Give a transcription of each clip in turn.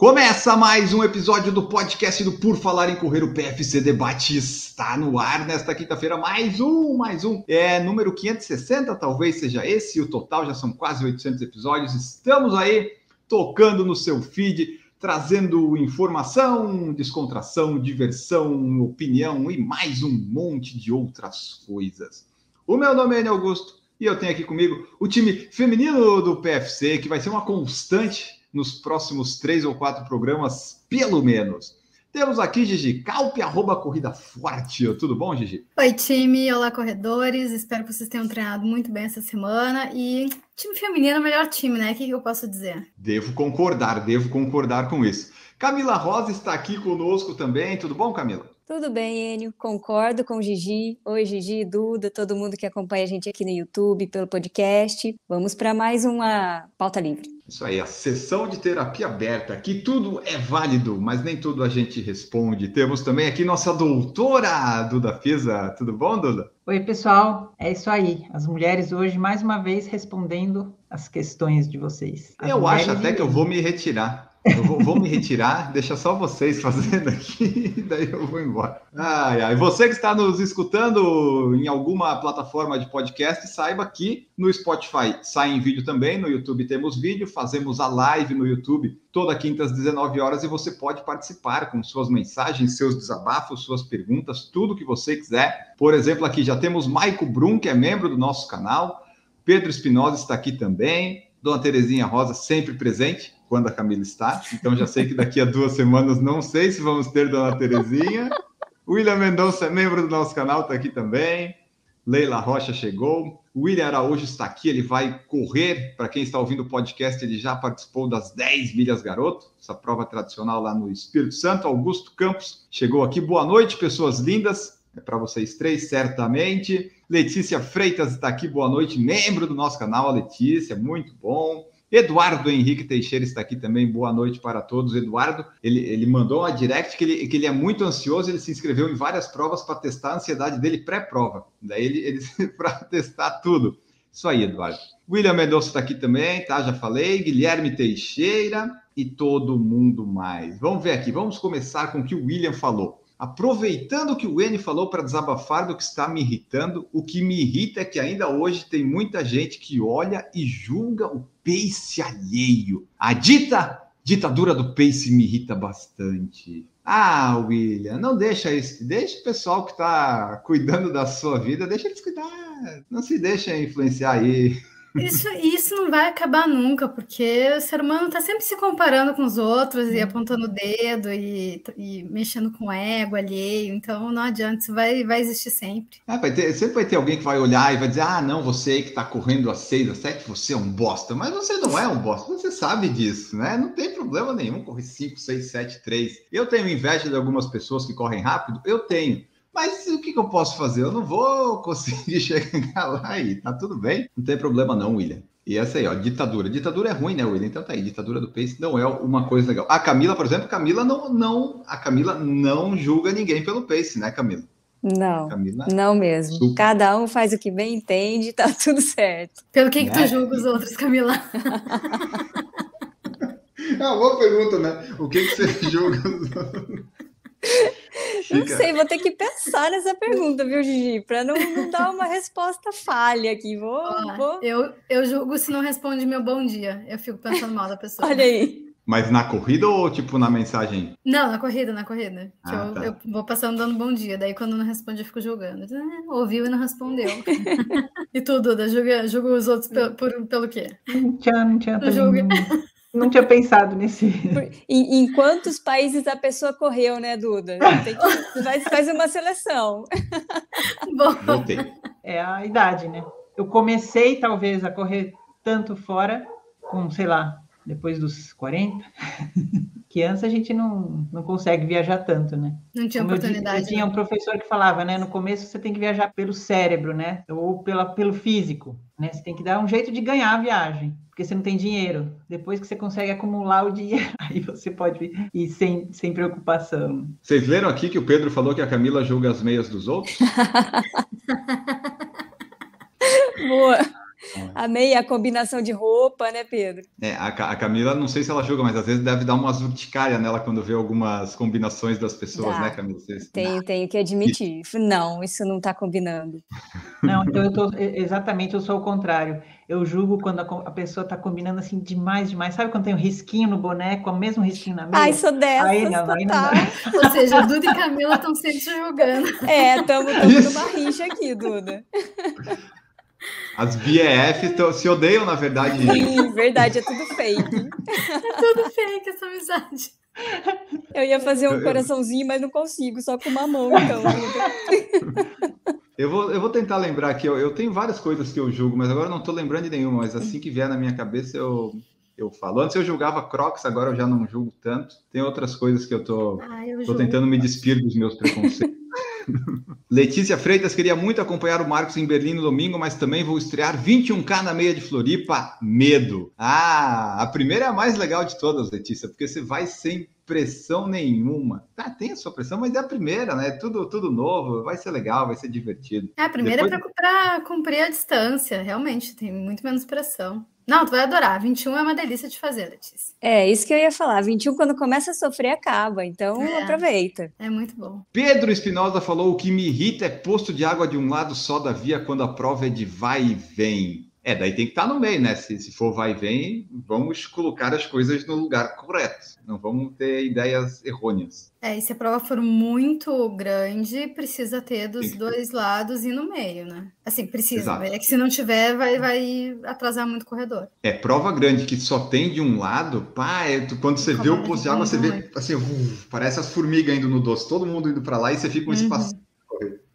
Começa mais um episódio do podcast do Por Falar em Correr. O PFC Debate está no ar nesta quinta-feira. Mais um, mais um. É número 560, talvez seja esse. O total já são quase 800 episódios. Estamos aí tocando no seu feed, trazendo informação, descontração, diversão, opinião e mais um monte de outras coisas. O meu nome é Augusto e eu tenho aqui comigo o time feminino do PFC, que vai ser uma constante nos próximos três ou quatro programas, pelo menos. Temos aqui Gigi Calpe, arroba Corrida Forte. Tudo bom, Gigi? Oi, time. Olá, corredores. Espero que vocês tenham treinado muito bem essa semana. E time feminino é o melhor time, né? O que eu posso dizer? Devo concordar, devo concordar com isso. Camila Rosa está aqui conosco também. Tudo bom, Camila? Tudo bem, Enio. Concordo com o Gigi. Oi, Gigi, Duda, todo mundo que acompanha a gente aqui no YouTube, pelo podcast. Vamos para mais uma pauta livre. Isso aí, a sessão de terapia aberta. Aqui tudo é válido, mas nem tudo a gente responde. Temos também aqui nossa doutora, Duda Fisa. Tudo bom, Duda? Oi, pessoal. É isso aí. As mulheres hoje, mais uma vez, respondendo as questões de vocês. As eu acho até que eu vou me retirar. Eu vou, vou me retirar, deixa só vocês fazendo aqui, daí eu vou embora. Ai, ai. Você que está nos escutando em alguma plataforma de podcast, saiba que no Spotify sai em vídeo também, no YouTube temos vídeo, fazemos a live no YouTube toda quinta às 19 horas e você pode participar com suas mensagens, seus desabafos, suas perguntas, tudo que você quiser. Por exemplo, aqui já temos Maico Brum, que é membro do nosso canal, Pedro Espinosa está aqui também, Dona Terezinha Rosa sempre presente quando a Camila está. Então já sei que daqui a duas semanas não sei se vamos ter Dona Terezinha. William Mendonça é membro do nosso canal, está aqui também. Leila Rocha chegou. William Araújo está aqui, ele vai correr. Para quem está ouvindo o podcast, ele já participou das 10 milhas garoto, essa prova tradicional lá no Espírito Santo. Augusto Campos chegou aqui. Boa noite, pessoas lindas. É para vocês três, certamente. Letícia Freitas está aqui, boa noite, membro do nosso canal, a Letícia, muito bom. Eduardo Henrique Teixeira está aqui também, boa noite para todos. Eduardo, ele, ele mandou uma direct que ele, que ele é muito ansioso, ele se inscreveu em várias provas para testar a ansiedade dele pré-prova. Daí ele, ele para testar tudo. Isso aí, Eduardo. William Mendonça está aqui também, tá? Já falei. Guilherme Teixeira e todo mundo mais. Vamos ver aqui, vamos começar com o que o William falou. Aproveitando que o N falou para desabafar do que está me irritando, o que me irrita é que ainda hoje tem muita gente que olha e julga o pace alheio. A dita ditadura do pace me irrita bastante. Ah, William, não deixa isso. Deixa o pessoal que está cuidando da sua vida, deixa eles cuidar. Não se deixa influenciar aí. Isso, isso não vai acabar nunca, porque o ser humano está sempre se comparando com os outros e apontando o dedo e, e mexendo com ego alheio. Então não adianta, isso vai, vai existir sempre. Ah, vai ter- sempre vai ter alguém que vai olhar e vai dizer: ah, não, você que está correndo às 6, às 7, você é um bosta. Mas você não é um bosta, você sabe disso, né? Não tem problema nenhum correr 5, 6, 7, 3. Eu tenho inveja de algumas pessoas que correm rápido, eu tenho. Mas o que, que eu posso fazer? Eu não vou conseguir chegar lá e tá tudo bem. Não tem problema, não, William. E essa aí, ó, ditadura. Ditadura é ruim, né, William? Então tá aí, ditadura do pace não é uma coisa legal. A Camila, por exemplo, Camila não, não, a Camila não julga ninguém pelo pace, né, Camila? Não, Camila não mesmo. Super. Cada um faz o que bem entende, tá tudo certo. Pelo que, que Né? tu julga os outros, Camila? É uma boa pergunta, né? O que, que você julga? Não sei, vou ter que pensar nessa pergunta, viu, Gigi? Para não, não dar uma resposta falha aqui. Vou, vou. eu, eu julgo se não responde meu bom dia. Eu fico pensando mal da pessoa. Olha aí. Mas na corrida ou tipo na mensagem? Não, na corrida, na corrida. Que Ah, eu, tá. eu vou passando dando bom dia. Daí quando não responde, eu fico julgando. Ah, ouviu e não respondeu. e tu, Duda, julga, julga os outros pe- por, pelo quê? Não tinha, não tinha, Não julga. Não, tinha pensado nesse. Em, em quantos países a pessoa correu, né, Duda? Tem que, faz, faz uma seleção. Bom, Voltei. É a idade, né? Eu comecei, talvez, a correr tanto fora, com, sei lá, depois dos 40, que antes a gente não, não consegue viajar tanto, né? Não tinha Como eu disse, oportunidade. Eu tinha um professor que falava, né? No começo você tem que viajar pelo cérebro, né? Ou pela, pelo físico, né? Você tem que dar um jeito de ganhar a viagem, porque você não tem dinheiro. Depois que você consegue acumular o dinheiro, aí você pode ir sem, sem preocupação. Vocês leram aqui que o Pedro falou que a Camila julga as meias dos outros? Boa. Amei a combinação de roupa, né, Pedro? É, a, a Camila, não sei se ela julga, mas às vezes deve dar umas urticárias nela quando vê algumas combinações das pessoas, Dá. né, Camila? Vocês- Tenho, tenho que admitir. Não, isso não tá combinando. Não, então eu tô exatamente, eu sou o contrário. Eu julgo quando a, a pessoa tá combinando assim demais, demais. Sabe quando tem um risquinho no boneco, o mesmo risquinho na meia? Ai, sou dessas, Aí não, aí não. Ou seja, Duda e Camila estão sempre julgando. É, estamos numa rixa aqui, Duda. As BEF tão- se odeiam, na verdade. Sim, verdade, é tudo fake. Tudo fake essa amizade. Eu ia fazer um coraçãozinho, mas não consigo, só com uma mão, então. Eu vou, eu vou tentar lembrar aqui, eu, eu tenho várias coisas que eu julgo, mas agora eu não estou lembrando de nenhuma, mas assim que vier na minha cabeça eu, eu falo. Antes eu julgava Crocs, agora eu já não julgo tanto. Tem outras coisas que eu tô, Ah, eu tô tentando me despir dos meus preconceitos. Letícia Freitas queria muito acompanhar o Marcos em Berlim no domingo, mas também vou estrear 21K na meia de Floripa. Medo. Ah, a primeira é a mais legal de todas, Letícia, porque você vai sem pressão nenhuma. Tá, tem a sua pressão, mas é a primeira, né? Tudo, tudo novo, vai ser legal, vai ser divertido. É, a primeira Depois- é para cumprir a distância, realmente, tem muito menos pressão. Não, tu vai adorar. 21 é uma delícia de fazer, Letícia. É, isso que eu ia falar. 21, quando começa a sofrer, acaba. Então, É. aproveita. É muito bom. Pedro Espinosa falou: o que me irrita é posto de água de um lado só da via quando a prova é de vai e vem. É, daí tem que estar no meio, né? Se, se for vai e vem, vamos colocar as coisas no lugar correto. Não vamos ter ideias errôneas. É, e se a prova for muito grande, precisa ter dos dois lados e no meio, né? Assim, precisa. Exato. É que se não tiver, vai, vai atrasar muito o corredor. É prova grande que só tem de um lado, pá, é, tu- quando você vê o posto de água, você vê assim, uf, parece as formigas indo no doce, todo mundo indo para lá e você fica um Uhum. espaço.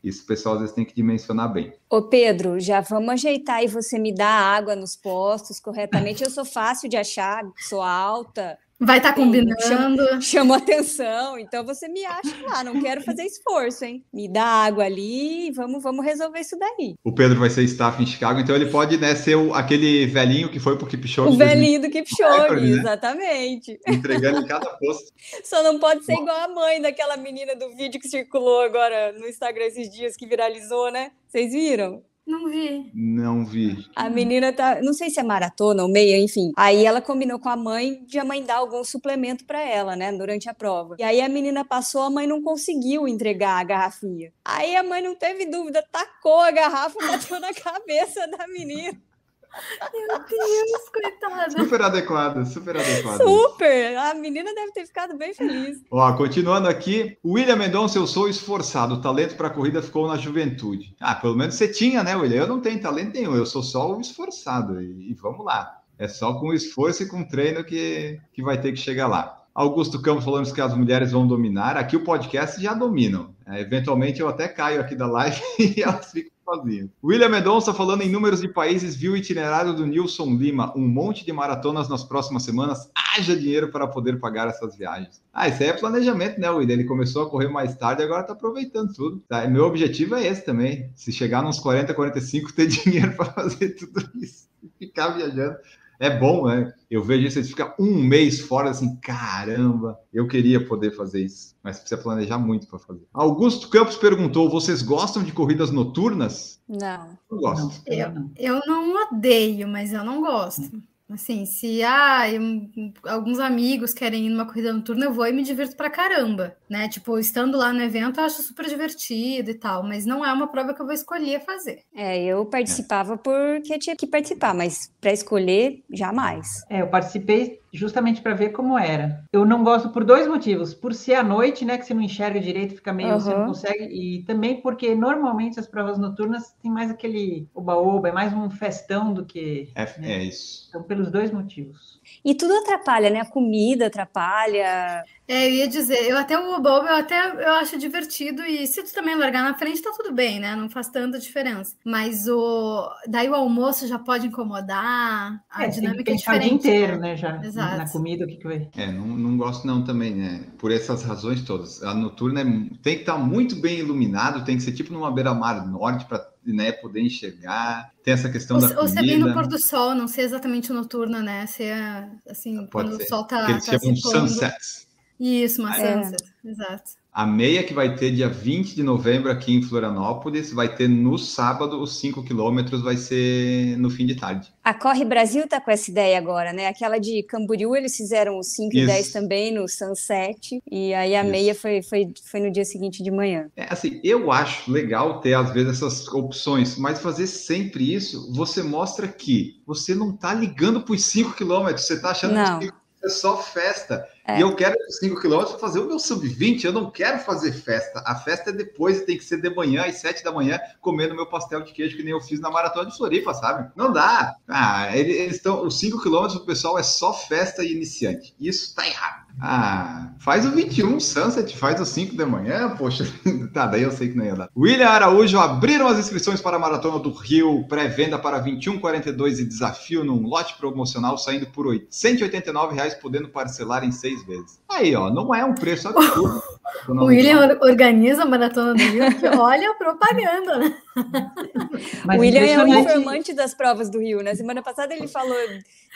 Isso o pessoal às vezes tem que dimensionar bem. Ô, Pedro, já vamos ajeitar e você me dá água nos postos corretamente. Eu sou fácil de achar, sou alta, Vai estar Sim, combinando. chamo atenção, então você me acha lá. Não quero fazer esforço, hein? Me dá água ali e vamos, vamos resolver isso daí. O Pedro vai ser staff em Chicago, então ele pode né, ser o- aquele velhinho que foi pro Kipchoge, O velhinho do Kipchoge, recorde, né? exatamente. entregando em cada posto. Só não pode ser igual a mãe daquela menina do vídeo que circulou agora no Instagram esses dias, que viralizou, né? Vocês viram? Não vi. Não vi. A menina tá, não sei se é maratona ou meia, enfim. Aí ela combinou com a mãe de a mãe dar algum suplemento para ela, né, durante a prova. E aí a menina passou, a mãe não conseguiu entregar a garrafinha. Aí a mãe não teve dúvida, tacou a garrafa, bateu na cabeça da menina. Meu Deus, coitada. Super adequado, super adequado. Super! A menina deve ter ficado bem feliz. Ó, continuando aqui, William Mendonça, eu sou esforçado. O talento para a corrida ficou na juventude. Ah, pelo menos você tinha, né, William? Eu não tenho talento nenhum, eu sou só o esforçado. E, e vamos lá. É só com esforço e com treino que, que vai ter que chegar lá. Augusto Campos falando que as mulheres vão dominar. Aqui o podcast já dominam. É, eventualmente eu até caio aqui da live e elas ficam sozinhas. William Mendonça falando em números de países, viu o itinerário do Nilson Lima. Um monte de maratonas nas próximas semanas. Haja dinheiro para poder pagar essas viagens. Ah, isso aí é planejamento, né, William? Ele começou a correr mais tarde e agora está aproveitando tudo. Tá? Meu objetivo é esse também. Se chegar nos 40, 45, ter dinheiro para fazer tudo isso. E ficar viajando. É bom, né? Eu vejo isso, você fica um mês fora, assim, caramba, eu queria poder fazer isso, mas precisa planejar muito para fazer. Augusto Campos perguntou: vocês gostam de corridas noturnas? Não. Eu gosto. Eu, não. eu não odeio, mas eu não gosto. Assim, se ah, eu- alguns amigos querem ir numa corrida noturna, eu vou e me divirto pra caramba, né? Tipo, estando lá no evento, eu acho super divertido e tal, mas não é uma prova que eu vou escolher fazer. É, eu participava porque tinha que participar, mas para escolher, jamais. É, eu participei justamente para ver como era. Eu não gosto por dois motivos. Por ser à noite, né, que você não enxerga direito, fica meio, você não consegue. E também porque normalmente as provas noturnas tem mais aquele oba-oba, é mais um festão do que. É, é isso. Então, pelos dois motivos. E tudo atrapalha, né? A comida atrapalha, É, eu ia dizer, eu até o Oboba, eu até eu acho divertido, e se tu também largar na frente, tá tudo bem, né? Não faz tanta diferença. Mas o daí o almoço já pode incomodar, a É, dinâmica tem é que pensar o dia diferente. inteiro, né? né? Já Exato. na comida, o que, que vai. É, não, não gosto não também, né? Por essas razões todas. A noturna é- tem que estar muito bem iluminado, tem que ser tipo numa beira-mar norte para né, poder enxergar. Tem essa questão Ou, da se- ou ser bem no comida. pôr do sol, não ser exatamente noturna, né? Ser assim, Pode quando ser. o sol tá, que eles tá chamam se pondo. sunsets. Isso, uma É. sunset, exato. A meia que vai ter dia 20 de novembro aqui em Florianópolis, vai ter no sábado os 5 quilômetros, vai ser no fim de tarde. A Corre Brasil tá com essa ideia agora, né? Aquela de Camboriú, eles fizeram os 5 e Isso. 10 também no Sunset, e aí a Isso. meia foi, foi, foi no dia seguinte de manhã. É assim, eu acho legal ter às vezes essas opções, mas fazer sempre isso, você mostra que você não tá ligando para os 5 quilômetros, você tá achando Não. que é só festa. É. E eu quero os 5 quilômetros fazer o meu sub-20, eu não quero fazer festa. A festa é depois, tem que ser de manhã, às 7 da manhã, comendo meu pastel de queijo, que nem eu fiz na maratona de Floripa, sabe? Não dá. Ah, ele- eles estão. Os 5 quilômetros, o pessoal é só festa e iniciante. Isso tá errado. Ah, faz o 21 Sunset, faz o 5 de manhã, poxa. tá, daí eu sei que não ia dar. William Araújo abriram as inscrições para a Maratona do Rio, pré-venda para 21,42 e desafio num lote promocional saindo por 189 reais, podendo parcelar em seis vezes. Aí, ó, não é um preço absurdo. O William or- organiza a Maratona do Rio, que olha a propaganda, né? Mas o William é o informante das provas do Rio, né? Semana passada ele falou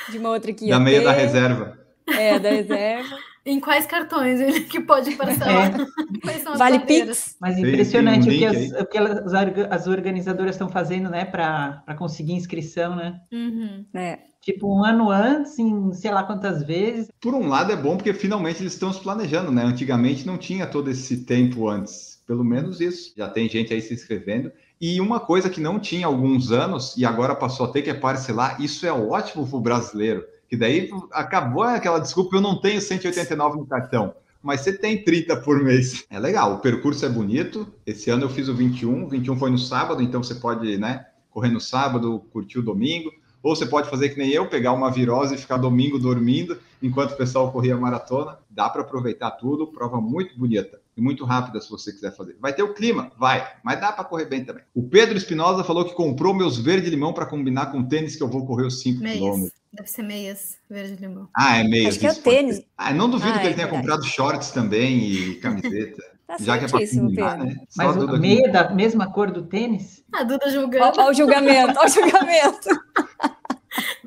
de uma outra que ia Da meia da ter, reserva. É, da reserva. Em quais cartões ele que pode parcelar? É. Vale? Pix. Mas Tem- tem impressionante um o que, as, o que as as organizadoras estão fazendo, né, para conseguir inscrição, né? Uhum. É. Tipo, um ano antes, em sei lá quantas vezes. Por um lado é bom porque finalmente eles estão se planejando, né? Antigamente não tinha todo esse tempo antes. Pelo menos isso. Já tem gente aí se inscrevendo. E uma coisa que não tinha há alguns anos e agora passou a ter que é parcelar, isso é ótimo para o brasileiro. Que daí acabou aquela desculpa, eu não tenho 189 no cartão. Mas você tem 30 por mês. É legal, o percurso é bonito. Esse ano eu fiz o 21, 21 foi no sábado, então você pode, né, correr no sábado, curtir o domingo. Ou você pode fazer que nem eu, pegar uma virose e ficar domingo dormindo enquanto o pessoal corria a maratona. Dá para aproveitar tudo, prova muito bonita e muito rápida se você quiser fazer. Vai ter o clima? Vai, mas dá para correr bem também. O Pedro Espinosa falou que comprou meus verde limão para combinar com o tênis que eu vou correr os 5 Meias. quilômetros. Deve ser meias, verde limão. Ah, é meio. Acho que é o tênis. Ah, não duvido Ah, que é ele tenha verdade. comprado shorts também e camiseta. Tá já que é para certíssimo, combinar, né? Só Mas o Duda meia da mesma cor do tênis? A Duda Olha julgando, o julgamento, olha o julgamento.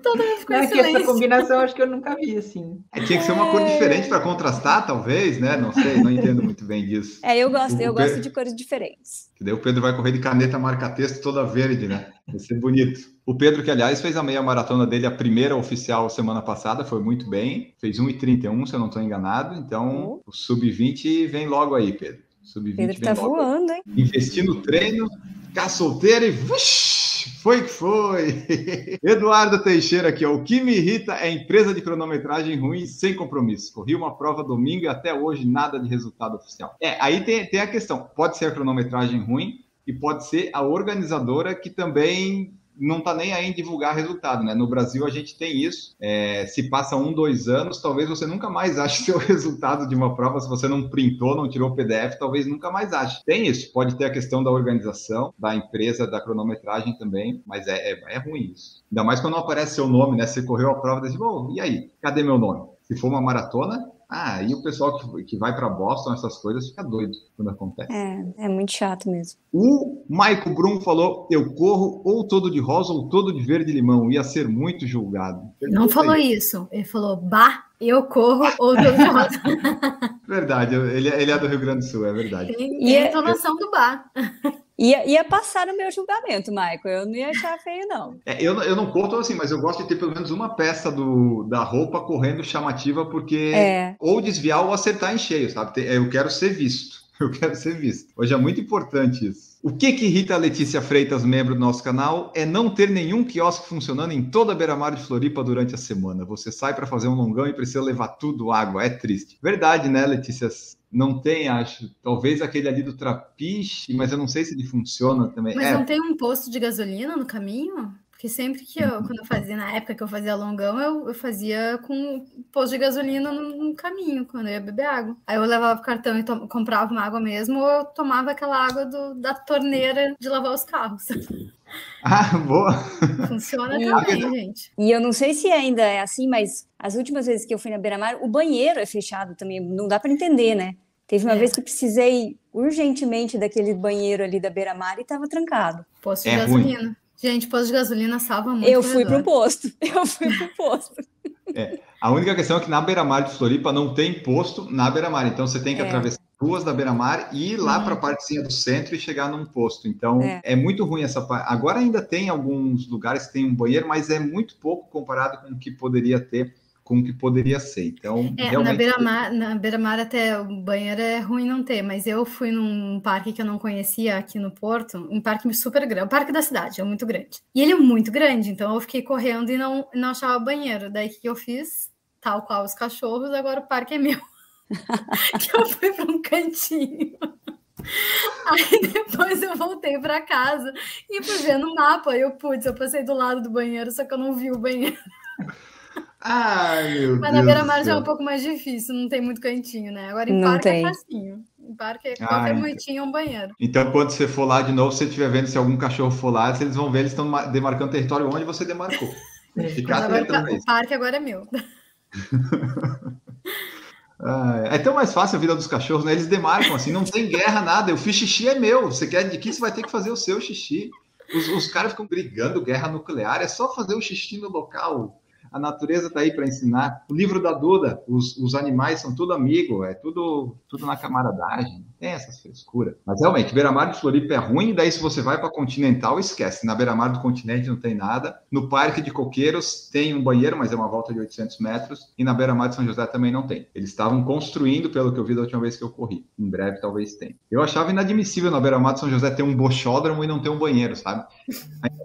todo mundo ficou Não, é que essa combinação eu acho que eu nunca vi, assim. É, tinha que ser uma cor diferente para contrastar, talvez, né? Não sei, não entendo muito bem disso. É, eu gosto, eu O gosto Pedro- de cores diferentes. Que daí o Pedro vai correr de caneta marca-texto toda verde, né? Vai ser bonito. O Pedro, que aliás fez a meia maratona dele, a primeira oficial semana passada, foi muito bem. Fez 1,31, se eu não estou enganado. Então, o sub-20 vem logo aí, Pedro. Sub-20 Pedro vem tá logo. voando, hein? Investir no treino, ficar solteiro e foi que foi. Eduardo Teixeira aqui, ó. O que me irrita é empresa de cronometragem ruim sem compromisso. Corri uma prova domingo e até hoje nada de resultado oficial. É, aí tem, tem a questão. Pode ser a cronometragem ruim e pode ser a organizadora que também não está nem aí em divulgar resultado, né? No Brasil a gente tem isso. É, se passa um, dois anos, talvez você nunca mais ache seu resultado de uma prova. Se você não printou, não tirou o PDF, talvez nunca mais ache. Tem isso. Pode ter a questão da organização, da empresa, da cronometragem também, mas é, é, é ruim isso. Ainda mais quando não aparece seu nome, né? Você correu a prova e diz, e aí? Cadê meu nome? Se for uma maratona, ah, e o pessoal que, que vai para Boston, essas coisas, fica doido quando acontece. É, é muito chato mesmo. O Maico Brum falou: eu corro ou todo de rosa ou todo de verde limão. Ia ser muito julgado. Não falou isso. Ele falou, bah, eu corro ou todo de rosa. Verdade, ele, ele é do Rio Grande do Sul, é verdade. Tem, E tem é- a entonação do bar. Ia, ia passar no meu julgamento, Michael. Eu não ia achar feio, não. É, eu, eu não conto assim, mas eu gosto de ter pelo menos uma peça do, da roupa correndo chamativa, porque É. ou desviar ou acertar em cheio, sabe? Tem- Eu quero ser visto. Eu quero ser visto. Hoje é muito importante isso. O que, que irrita a Letícia Freitas, membro do nosso canal, é não ter nenhum quiosque funcionando em toda a beira-mar de Floripa durante a semana. Você sai para fazer um longão e precisa levar tudo água. É triste. Verdade, né, Letícia? Não tem, acho. Talvez aquele ali do Trapiche, mas eu não sei se ele funciona também. Mas é, não tem um posto de gasolina no caminho? Porque sempre que eu, quando eu fazia, na época que eu fazia longão, eu, eu fazia com posto de gasolina no, no caminho, quando eu ia beber água. Aí eu levava o cartão e to- comprava uma água mesmo, ou eu tomava aquela água do- da torneira de lavar os carros. Ah, boa. Funciona E- também, gente. E eu não sei se ainda é assim, mas as últimas vezes que eu fui na beira-mar, o banheiro é fechado também. Não dá para entender, né? Teve uma É. vez que precisei urgentemente daquele banheiro ali da beira-mar e estava trancado. Posto de É ruim. gasolina. Gente, posto de gasolina salva muito. eu fui corredor. pro posto. Eu fui pro posto. A única questão é que na beira-mar de Floripa não tem posto na beira-mar. Então você tem que É. atravessar ruas da beira-mar e ir lá Uhum. para a partezinha do centro e chegar num posto. Então é, É. muito ruim essa parte. Agora ainda tem alguns lugares que tem um banheiro, mas é muito pouco comparado com o que poderia ter, com o que poderia ser. Então, É, na realmente. beira-mar, na beira-mar até o banheiro é ruim não ter, mas eu fui num parque que eu não conhecia aqui no Porto, um parque super grande, o parque da cidade, é muito grande. E ele é muito grande, então eu fiquei correndo e não, não achava banheiro. Daí o que eu fiz? Tal qual os cachorros, agora o parque é meu. que eu fui para um cantinho. Aí depois eu voltei para casa e fui ver no mapa. Eu, putz, eu passei do lado do banheiro, só que eu não vi o banheiro. Ai, meu Mas Deus na beira-mar já é um pouco mais difícil, não tem muito cantinho, né? Agora em Não parque tem. é facinho. Em parque, Ah, qualquer então. moitinho é um banheiro. Então, quando você for lá de novo, se você estiver vendo se algum cachorro for lá, eles vão ver, eles estão ma- demarcando território onde você demarcou. É. Ficar agora atento a o parque agora é meu. É tão mais fácil a vida dos cachorros, né? Eles demarcam assim, não tem guerra, nada. Eu fiz xixi é meu. Você quer de que você vai ter que fazer o seu xixi. Os, os caras ficam brigando, guerra nuclear, é só fazer o xixi no local. A natureza tá aí para ensinar. O livro da Duda, os, os animais são tudo amigo, é tudo, tudo na camaradagem. Tem essas frescuras. Mas realmente, beira-mar de Floripa é ruim, daí se você vai para Continental, esquece. Na beira-mar do continente não tem nada. No Parque de Coqueiros tem um banheiro, mas é uma volta de 800 metros. E na beira-mar de São José também não tem. Eles estavam construindo, pelo que eu vi da última vez que eu corri. Em breve talvez tenha. Eu achava inadmissível na beira-mar de São José ter um bochódromo e não ter um banheiro, sabe?